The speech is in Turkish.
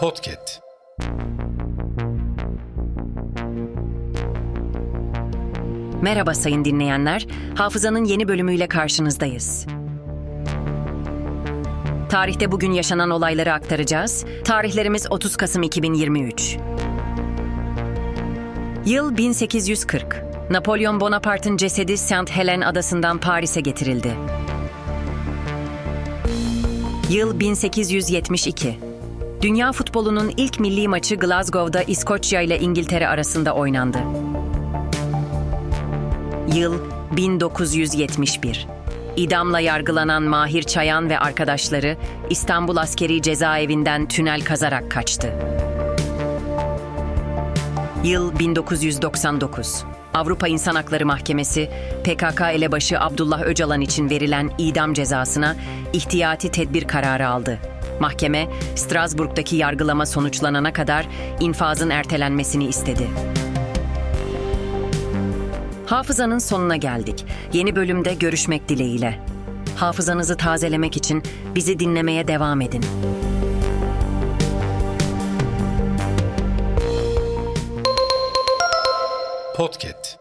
Podcast. Merhaba sayın dinleyenler. Hafızanın yeni bölümüyle karşınızdayız. Tarihte bugün yaşanan olayları aktaracağız. Tarihlerimiz 30 Kasım 2023. Yıl 1840. Napolyon Bonaparte'ın cesedi Saint Helen adasından Paris'e getirildi. Yıl 1872. Dünya futbolunun ilk milli maçı Glasgow'da İskoçya ile İngiltere arasında oynandı. Yıl 1971. İdamla yargılanan Mahir Çayan ve arkadaşları İstanbul Askeri Cezaevinden tünel kazarak kaçtı. Yıl 1999. Avrupa İnsan Hakları Mahkemesi, PKK elebaşı Abdullah Öcalan için verilen idam cezasına ihtiyati tedbir kararı aldı. Mahkeme, Strasbourg'daki yargılama sonuçlanana kadar infazın ertelenmesini istedi. Hafızanın sonuna geldik. Yeni bölümde görüşmek dileğiyle. Hafızanızı tazelemek için bizi dinlemeye devam edin. Podcast.